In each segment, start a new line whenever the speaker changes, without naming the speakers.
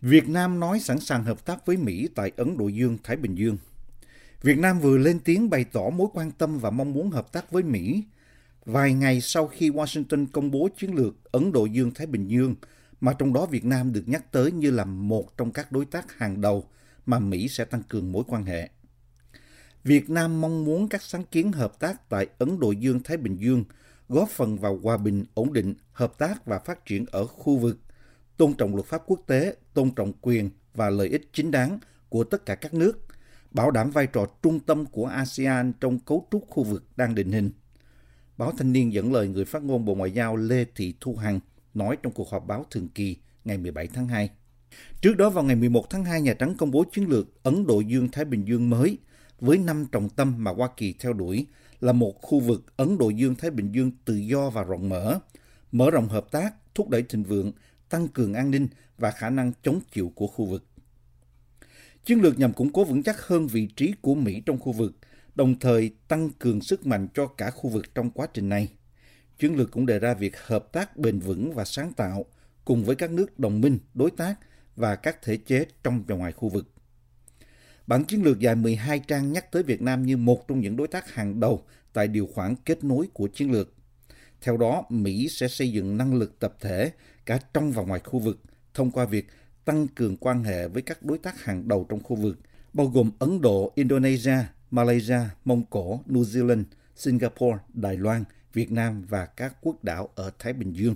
Việt Nam nói sẵn sàng hợp tác với Mỹ tại Ấn Độ Dương, Thái Bình Dương. Việt Nam vừa lên tiếng bày tỏ mối quan tâm và mong muốn hợp tác với Mỹ vài ngày sau khi Washington công bố chiến lược Ấn Độ Dương-Thái Bình Dương, mà trong đó Việt Nam được nhắc tới như là một trong các đối tác hàng đầu mà Mỹ sẽ tăng cường mối quan hệ. Việt Nam mong muốn các sáng kiến hợp tác tại Ấn Độ Dương-Thái Bình Dương góp phần vào hòa bình, ổn định, hợp tác và phát triển ở khu vực, tôn trọng luật pháp quốc tế, tôn trọng quyền và lợi ích chính đáng của tất cả các nước, bảo đảm vai trò trung tâm của ASEAN trong cấu trúc khu vực đang định hình. Báo Thanh niên dẫn lời người phát ngôn Bộ Ngoại giao Lê Thị Thu Hằng nói trong cuộc họp báo thường kỳ ngày 17 tháng 2. Trước đó vào ngày 11 tháng 2, Nhà Trắng công bố chiến lược Ấn Độ Dương-Thái Bình Dương mới với năm trọng tâm mà Hoa Kỳ theo đuổi là một khu vực Ấn Độ Dương-Thái Bình Dương tự do và rộng mở, mở rộng hợp tác, thúc đẩy thịnh vượng, tăng cường an ninh và khả năng chống chịu của khu vực. Chiến lược nhằm củng cố vững chắc hơn vị trí của Mỹ trong khu vực, đồng thời tăng cường sức mạnh cho cả khu vực trong quá trình này. Chiến lược cũng đề ra việc hợp tác bền vững và sáng tạo cùng với các nước đồng minh, đối tác và các thể chế trong và ngoài khu vực. Bản chiến lược dài 12 trang nhắc tới Việt Nam như một trong những đối tác hàng đầu tại điều khoản kết nối của chiến lược. Theo đó, Mỹ sẽ xây dựng năng lực tập thể cả trong và ngoài khu vực thông qua việc tăng cường quan hệ với các đối tác hàng đầu trong khu vực, bao gồm Ấn Độ, Indonesia, Malaysia, Mông Cổ, New Zealand, Singapore, Đài Loan, Việt Nam và các quốc đảo ở Thái Bình Dương.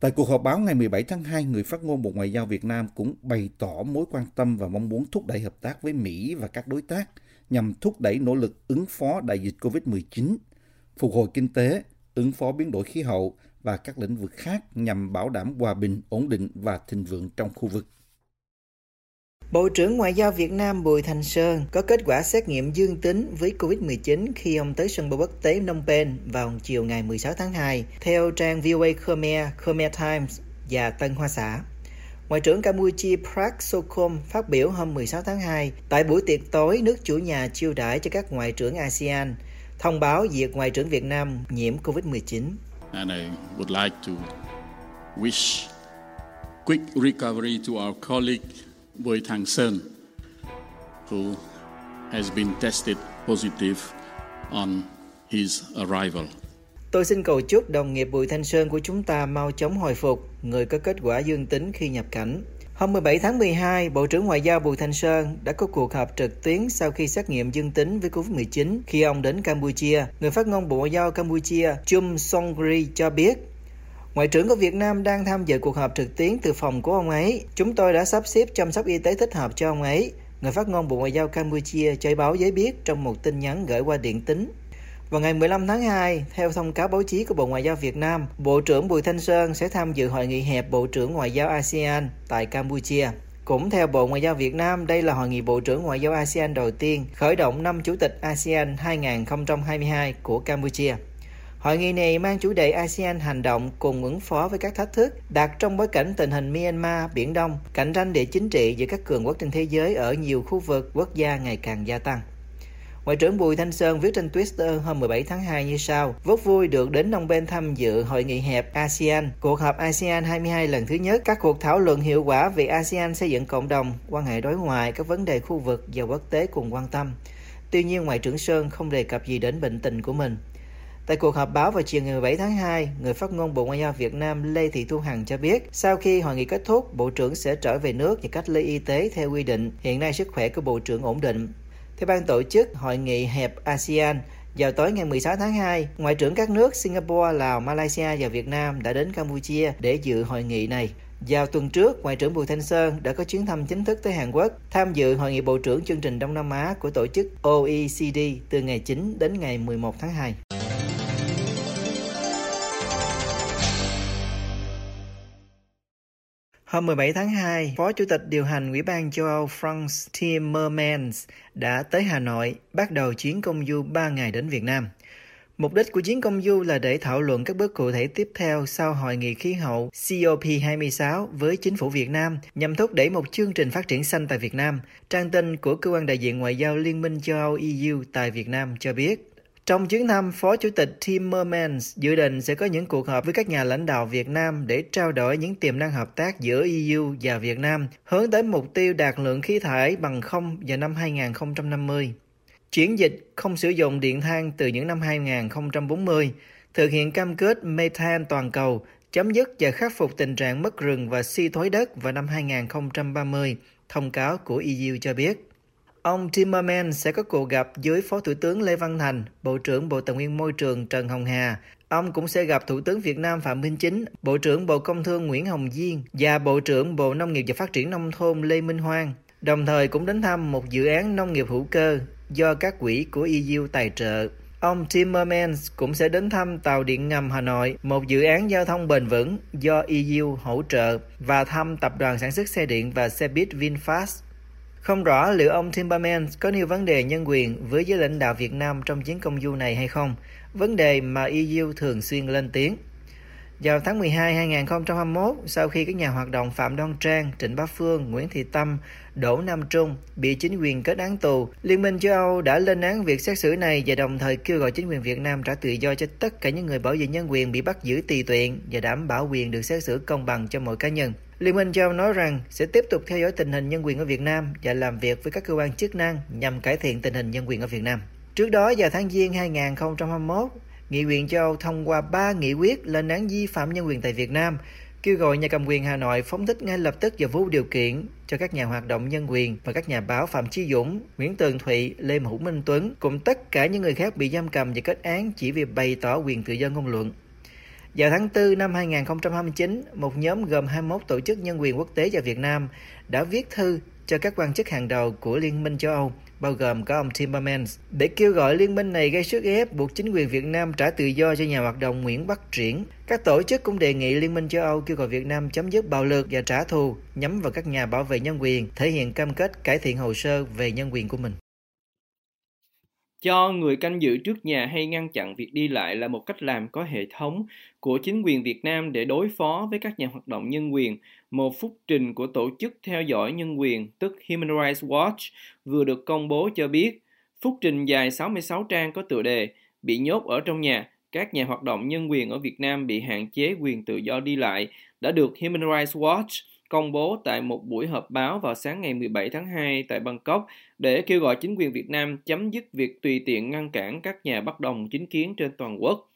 Tại cuộc họp báo ngày 17 tháng 2, người phát ngôn Bộ Ngoại giao Việt Nam cũng bày tỏ mối quan tâm và mong muốn thúc đẩy hợp tác với Mỹ và các đối tác nhằm thúc đẩy nỗ lực ứng phó đại dịch COVID-19, phục hồi kinh tế, ứng phó biến đổi khí hậu và các lĩnh vực khác nhằm bảo đảm hòa bình, ổn định và thịnh vượng trong khu vực.
Bộ trưởng Ngoại giao Việt Nam Bùi Thành Sơn có kết quả xét nghiệm dương tính với COVID-19 khi ông tới sân bay quốc tế Phnom Penh vào chiều ngày 16 tháng 2, theo trang VOA Khmer, Khmer Times và Tân Hoa Xã. Ngoại trưởng Campuchia Prak Sokhom phát biểu hôm 16 tháng 2 tại buổi tiệc tối nước chủ nhà chiêu đãi cho các ngoại trưởng ASEAN, thông báo việc ngoại trưởng Việt Nam nhiễm COVID-19. And I would like to wish quick recovery to our colleague Bùi Thang Sơn, who has been tested positive on his arrival. Tôi xin cầu chúc đồng nghiệp Bùi Thanh Sơn của chúng ta mau chóng hồi phục, người có kết quả dương tính khi nhập cảnh. Hôm 17 tháng 12, Bộ trưởng Ngoại giao Bùi Thanh Sơn đã có cuộc họp trực tuyến sau khi xét nghiệm dương tính với COVID-19 khi ông đến Campuchia. Người phát ngôn Bộ Ngoại giao Campuchia Chum Songri cho biết Ngoại trưởng của Việt Nam đang tham dự cuộc họp trực tuyến từ phòng của ông ấy. Chúng tôi đã sắp xếp chăm sóc y tế thích hợp cho ông ấy. Người phát ngôn Bộ Ngoại giao Campuchia cho báo giới biết trong một tin nhắn gửi qua điện tín. Vào ngày 15 tháng 2, theo thông cáo báo chí của Bộ Ngoại giao Việt Nam, Bộ trưởng Bùi Thanh Sơn sẽ tham dự hội nghị hẹp Bộ trưởng Ngoại giao ASEAN tại Campuchia. Cũng theo Bộ Ngoại giao Việt Nam, đây là hội nghị Bộ trưởng Ngoại giao ASEAN đầu tiên khởi động năm Chủ tịch ASEAN 2022 của Campuchia. Hội nghị này mang chủ đề ASEAN hành động cùng ứng phó với các thách thức đặt trong bối cảnh tình hình Myanmar, Biển Đông, cạnh tranh địa chính trị giữa các cường quốc trên thế giới ở nhiều khu vực quốc gia ngày càng gia tăng. Ngoại trưởng Bùi Thanh Sơn viết trên Twitter hôm 17 tháng 2 như sau: vất vui được đến Phnom Penh tham dự hội nghị hẹp ASEAN, cuộc họp ASEAN 22 lần thứ nhất, các cuộc thảo luận hiệu quả về ASEAN xây dựng cộng đồng, quan hệ đối ngoại, các vấn đề khu vực và quốc tế cùng quan tâm. Tuy nhiên, Ngoại trưởng Sơn không đề cập gì đến bệnh tình của mình. Tại cuộc họp báo vào chiều ngày 17 tháng 2, người phát ngôn Bộ Ngoại giao Việt Nam Lê Thị Thu Hằng cho biết, sau khi hội nghị kết thúc, Bộ trưởng sẽ trở về nước và cách ly y tế theo quy định. Hiện nay sức khỏe của Bộ trưởng ổn định. Theo ban tổ chức hội nghị hẹp ASEAN, vào tối ngày 16 tháng 2, Ngoại trưởng các nước Singapore, Lào, Malaysia và Việt Nam đã đến Campuchia để dự hội nghị này. Vào tuần trước, Ngoại trưởng Bùi Thanh Sơn đã có chuyến thăm chính thức tới Hàn Quốc, tham dự hội nghị Bộ trưởng chương trình Đông Nam Á của tổ chức OECD từ ngày 9 đến ngày 11 tháng 2. Hôm 17 tháng 2, Phó Chủ tịch điều hành Ủy ban châu Âu Franz Timmermans đã tới Hà Nội bắt đầu chuyến công du 3 ngày đến Việt Nam. Mục đích của chuyến công du là để thảo luận các bước cụ thể tiếp theo sau hội nghị khí hậu COP26 với chính phủ Việt Nam nhằm thúc đẩy một chương trình phát triển xanh tại Việt Nam. Trang tin của cơ quan đại diện ngoại giao Liên minh châu Âu EU tại Việt Nam cho biết trong chuyến thăm, Phó Chủ tịch Timmermans dự định sẽ có những cuộc họp với các nhà lãnh đạo Việt Nam để trao đổi những tiềm năng hợp tác giữa EU và Việt Nam, hướng tới mục tiêu đạt lượng khí thải bằng không vào năm 2050. Chuyển dịch không sử dụng điện than từ những năm 2040, thực hiện cam kết methane toàn cầu, chấm dứt và khắc phục tình trạng mất rừng và suy thoái đất vào năm 2030, thông cáo của EU cho biết. Ông Timmermans sẽ có cuộc gặp với Phó Thủ tướng Lê Văn Thành, Bộ trưởng Bộ Tài nguyên Môi trường Trần Hồng Hà. Ông cũng sẽ gặp Thủ tướng Việt Nam Phạm Minh Chính, Bộ trưởng Bộ Công Thương Nguyễn Hồng Diên và Bộ trưởng Bộ Nông nghiệp và Phát triển Nông thôn Lê Minh Hoang. Đồng thời cũng đến thăm một dự án nông nghiệp hữu cơ do các quỹ của EU tài trợ. Ông Timmermans cũng sẽ đến thăm tàu điện ngầm Hà Nội, một dự án giao thông bền vững do EU hỗ trợ và thăm tập đoàn sản xuất xe điện và xe buýt VinFast. Không rõ liệu ông Timberman có nêu vấn đề nhân quyền với giới lãnh đạo Việt Nam trong chuyến công du này hay không, vấn đề mà EU thường xuyên lên tiếng. Vào tháng 12 2021, sau khi các nhà hoạt động Phạm Đoan Trang, Trịnh Bá Phương, Nguyễn Thị Tâm, Đỗ Nam Trung bị chính quyền kết án tù, Liên minh châu Âu đã lên án việc xét xử này và đồng thời kêu gọi chính quyền Việt Nam trả tự do cho tất cả những người bảo vệ nhân quyền bị bắt giữ tùy tiện và đảm bảo quyền được xét xử công bằng cho mọi cá nhân. Liên minh châu Âu nói rằng sẽ tiếp tục theo dõi tình hình nhân quyền ở Việt Nam và làm việc với các cơ quan chức năng nhằm cải thiện tình hình nhân quyền ở Việt Nam. Trước đó vào tháng Giêng 2021, Nghị viện châu Âu thông qua 3 nghị quyết lên án vi phạm nhân quyền tại Việt Nam, kêu gọi nhà cầm quyền Hà Nội phóng thích ngay lập tức và vô điều kiện cho các nhà hoạt động nhân quyền và các nhà báo Phạm Chí Dũng, Nguyễn Tường Thụy, Lê Hữu Minh Tuấn cùng tất cả những người khác bị giam cầm và kết án chỉ vì bày tỏ quyền tự do ngôn luận. Vào tháng 4 năm 2029, một nhóm gồm 21 tổ chức nhân quyền quốc tế và Việt Nam đã viết thư cho các quan chức hàng đầu của Liên minh châu Âu bao gồm có ông Timmermans, để kêu gọi liên minh này gây sức ép buộc chính quyền Việt Nam trả tự do cho nhà hoạt động Nguyễn Bắc Triển. Các tổ chức cũng đề nghị Liên minh châu Âu kêu gọi Việt Nam chấm dứt bạo lực và trả thù nhắm vào các nhà bảo vệ nhân quyền, thể hiện cam kết cải thiện hồ sơ về nhân quyền của mình.
Cho người canh giữ trước nhà hay ngăn chặn việc đi lại là một cách làm có hệ thống của chính quyền Việt Nam để đối phó với các nhà hoạt động nhân quyền. Một phúc trình của tổ chức theo dõi nhân quyền, tức Human Rights Watch, vừa được công bố cho biết. Phúc trình dài 66 trang có tựa đề Bị nhốt ở trong nhà, các nhà hoạt động nhân quyền ở Việt Nam bị hạn chế quyền tự do đi lại đã được Human Rights Watch công bố tại một buổi họp báo vào sáng ngày 17 tháng 2 tại Bangkok để kêu gọi chính quyền Việt Nam chấm dứt việc tùy tiện ngăn cản các nhà bất đồng chính kiến trên toàn quốc.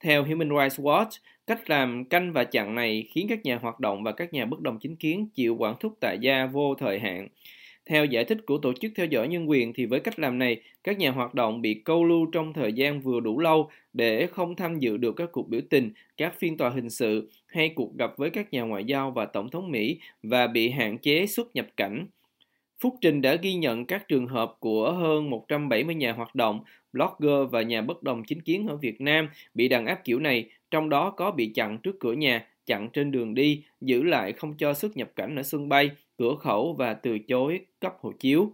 Theo Human Rights Watch, cách làm canh và chặn này khiến các nhà hoạt động và các nhà bất đồng chính kiến chịu quản thúc tại gia vô thời hạn. Theo giải thích của Tổ chức Theo dõi Nhân quyền thì với cách làm này, các nhà hoạt động bị câu lưu trong thời gian vừa đủ lâu để không tham dự được các cuộc biểu tình, các phiên tòa hình sự hay cuộc gặp với các nhà ngoại giao và Tổng thống Mỹ và bị hạn chế xuất nhập cảnh. Phúc Trình đã ghi nhận các trường hợp của hơn 170 nhà hoạt động, blogger và nhà bất đồng chính kiến ở Việt Nam bị đàn áp kiểu này, trong đó có bị chặn trước cửa nhà, chặn trên đường đi, giữ lại không cho xuất nhập cảnh ở sân bay, cửa khẩu và từ chối cấp hộ chiếu.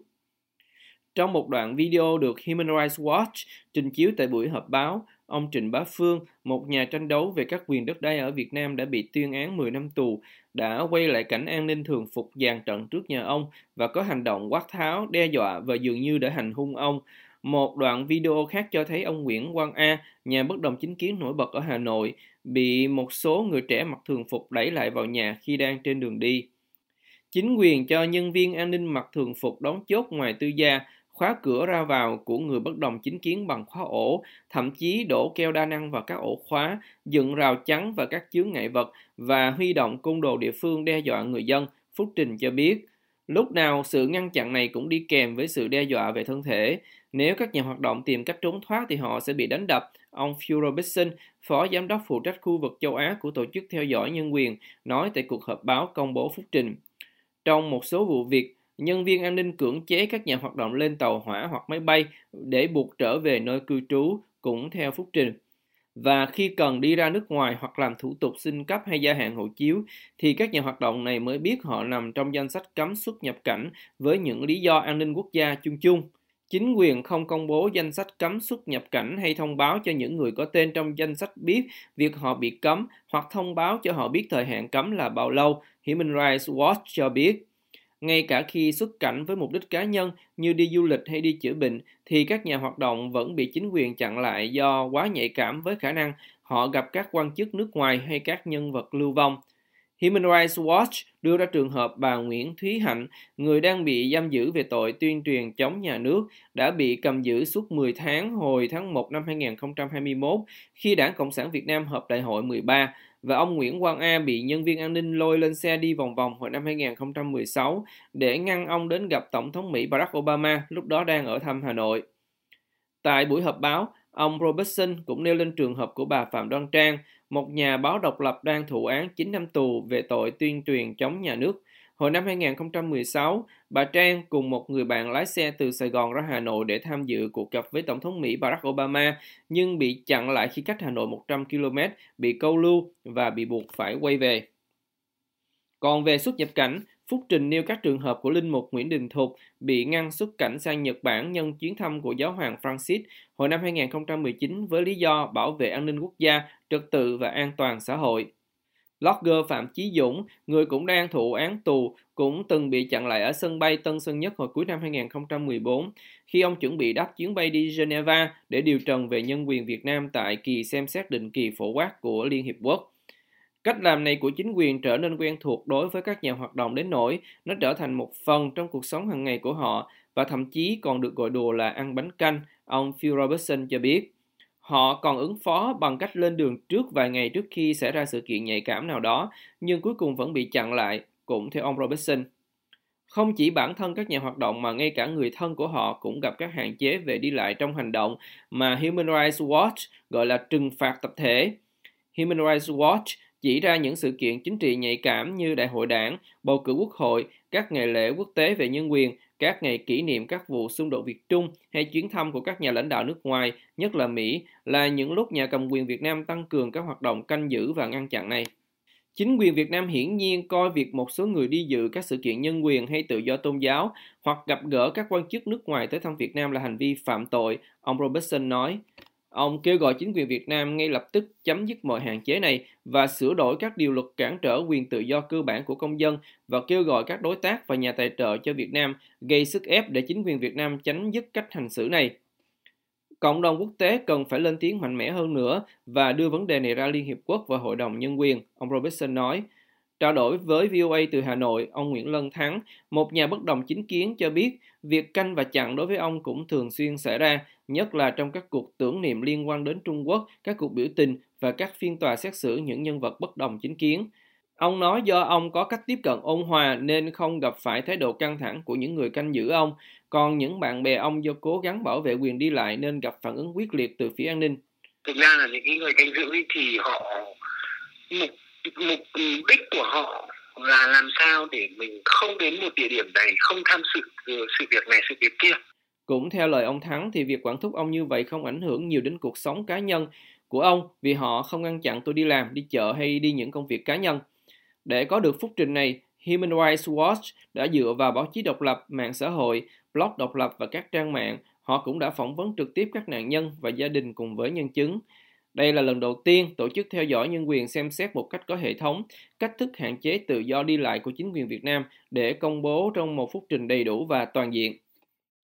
Trong một đoạn video được Human Rights Watch trình chiếu tại buổi họp báo, ông Trịnh Bá Phương, một nhà tranh đấu về các quyền đất đai ở Việt Nam đã bị tuyên án 10 năm tù, đã quay lại cảnh an ninh thường phục dàn trận trước nhà ông và có hành động quát tháo, đe dọa và dường như đã hành hung ông. Một đoạn video khác cho thấy ông Nguyễn Quang A, nhà bất đồng chính kiến nổi bật ở Hà Nội, bị một số người trẻ mặc thường phục đẩy lại vào nhà khi đang trên đường đi. Chính quyền cho nhân viên an ninh mặc thường phục đóng chốt ngoài tư gia, khóa cửa ra vào của người bất đồng chính kiến bằng khóa ổ, thậm chí đổ keo đa năng vào các ổ khóa, dựng rào chắn và các chướng ngại vật và huy động côn đồ địa phương đe dọa người dân, Phúc Trình cho biết. Lúc nào sự ngăn chặn này cũng đi kèm với sự đe dọa về thân thể. Nếu các nhà hoạt động tìm cách trốn thoát thì họ sẽ bị đánh đập. Ông Phil Robertson, phó giám đốc phụ trách khu vực châu Á của Tổ chức Theo dõi Nhân quyền, nói tại cuộc họp báo công bố phúc trình. Trong một số vụ việc, nhân viên an ninh cưỡng chế các nhà hoạt động lên tàu hỏa hoặc máy bay để buộc trở về nơi cư trú cũng theo phúc trình. Và khi cần đi ra nước ngoài hoặc làm thủ tục xin cấp hay gia hạn hộ chiếu, thì các nhà hoạt động này mới biết họ nằm trong danh sách cấm xuất nhập cảnh với những lý do an ninh quốc gia chung chung. Chính quyền không công bố danh sách cấm xuất nhập cảnh hay thông báo cho những người có tên trong danh sách biết việc họ bị cấm hoặc thông báo cho họ biết thời hạn cấm là bao lâu, Human Rights Watch cho biết. Ngay cả khi xuất cảnh với mục đích cá nhân như đi du lịch hay đi chữa bệnh, thì các nhà hoạt động vẫn bị chính quyền chặn lại do quá nhạy cảm với khả năng họ gặp các quan chức nước ngoài hay các nhân vật lưu vong. Human Rights Watch đưa ra trường hợp bà Nguyễn Thúy Hạnh, người đang bị giam giữ về tội tuyên truyền chống nhà nước, đã bị cầm giữ suốt 10 tháng hồi tháng 1 năm 2021 khi Đảng Cộng sản Việt Nam họp đại hội 13 và ông Nguyễn Quang A bị nhân viên an ninh lôi lên xe đi vòng vòng hồi năm 2016 để ngăn ông đến gặp Tổng thống Mỹ Barack Obama lúc đó đang ở thăm Hà Nội. Tại buổi họp báo, ông Robertson cũng nêu lên trường hợp của bà Phạm Đoan Trang, một nhà báo độc lập đang thụ án 9 năm tù về tội tuyên truyền chống nhà nước. Hồi năm 2016, bà Trang cùng một người bạn lái xe từ Sài Gòn ra Hà Nội để tham dự cuộc gặp với Tổng thống Mỹ Barack Obama, nhưng bị chặn lại khi cách Hà Nội 100 km, bị câu lưu và bị buộc phải quay về. Còn về xuất nhập cảnh, Phúc Trình nêu các trường hợp của Linh Mục Nguyễn Đình Thục bị ngăn xuất cảnh sang Nhật Bản nhân chuyến thăm của Giáo hoàng Francis hồi năm 2019 với lý do bảo vệ an ninh quốc gia, trật tự và an toàn xã hội. Blogger Phạm Chí Dũng, người cũng đang thụ án tù, cũng từng bị chặn lại ở sân bay Tân Sơn Nhất hồi cuối năm 2014 khi ông chuẩn bị đáp chuyến bay đi Geneva để điều trần về nhân quyền Việt Nam tại kỳ xem xét định kỳ phổ quát của Liên Hiệp Quốc. Cách làm này của chính quyền trở nên quen thuộc đối với các nhà hoạt động đến nỗi nó trở thành một phần trong cuộc sống hàng ngày của họ và thậm chí còn được gọi đùa là ăn bánh canh, ông Phil Robertson cho biết. Họ còn ứng phó bằng cách lên đường trước vài ngày trước khi xảy ra sự kiện nhạy cảm nào đó, nhưng cuối cùng vẫn bị chặn lại, cũng theo ông Robertson. Không chỉ bản thân các nhà hoạt động mà ngay cả người thân của họ cũng gặp các hạn chế về đi lại trong hành động mà Human Rights Watch gọi là trừng phạt tập thể. Human Rights Watch chỉ ra những sự kiện chính trị nhạy cảm như đại hội đảng, bầu cử quốc hội, các ngày lễ quốc tế về nhân quyền, các ngày kỷ niệm các vụ xung đột Việt Trung hay chuyến thăm của các nhà lãnh đạo nước ngoài, nhất là Mỹ, là những lúc nhà cầm quyền Việt Nam tăng cường các hoạt động canh giữ và ngăn chặn này. Chính quyền Việt Nam hiển nhiên coi việc một số người đi dự các sự kiện nhân quyền hay tự do tôn giáo hoặc gặp gỡ các quan chức nước ngoài tới thăm Việt Nam là hành vi phạm tội, ông Robertson nói. Ông kêu gọi chính quyền Việt Nam ngay lập tức chấm dứt mọi hạn chế này và sửa đổi các điều luật cản trở quyền tự do cơ bản của công dân và kêu gọi các đối tác và nhà tài trợ cho Việt Nam gây sức ép để chính quyền Việt Nam chấm dứt cách hành xử này. Cộng đồng quốc tế cần phải lên tiếng mạnh mẽ hơn nữa và đưa vấn đề này ra Liên Hiệp Quốc và Hội đồng Nhân quyền, ông Robertson nói. Trao đổi với VOA từ Hà Nội, ông Nguyễn Lân Thắng, một nhà bất đồng chính kiến cho biết việc canh và chặn đối với ông cũng thường xuyên xảy ra, nhất là trong các cuộc tưởng niệm liên quan đến Trung Quốc, các cuộc biểu tình và các phiên tòa xét xử những nhân vật bất đồng chính kiến. Ông nói do ông có cách tiếp cận ôn hòa nên không gặp phải thái độ căng thẳng của những người canh giữ ông, còn những bạn bè ông do cố gắng bảo vệ quyền đi lại nên gặp phản ứng quyết liệt từ phía an ninh.
Thực ra là những người canh giữ thì họ mục mục đích của họ là làm sao để mình không đến một địa điểm này không tham sự sự việc này sự việc kia
cũng theo lời ông Thắng thì việc quản thúc ông như vậy không ảnh hưởng nhiều đến cuộc sống cá nhân của ông vì họ không ngăn chặn tôi đi làm, đi chợ hay đi những công việc cá nhân. Để có được phúc trình này, Human Rights Watch đã dựa vào báo chí độc lập, mạng xã hội, blog độc lập và các trang mạng. Họ cũng đã phỏng vấn trực tiếp các nạn nhân và gia đình cùng với nhân chứng. Đây là lần đầu tiên tổ chức theo dõi nhân quyền xem xét một cách có hệ thống, cách thức hạn chế tự do đi lại của chính quyền Việt Nam để công bố trong một phúc trình đầy đủ và toàn diện.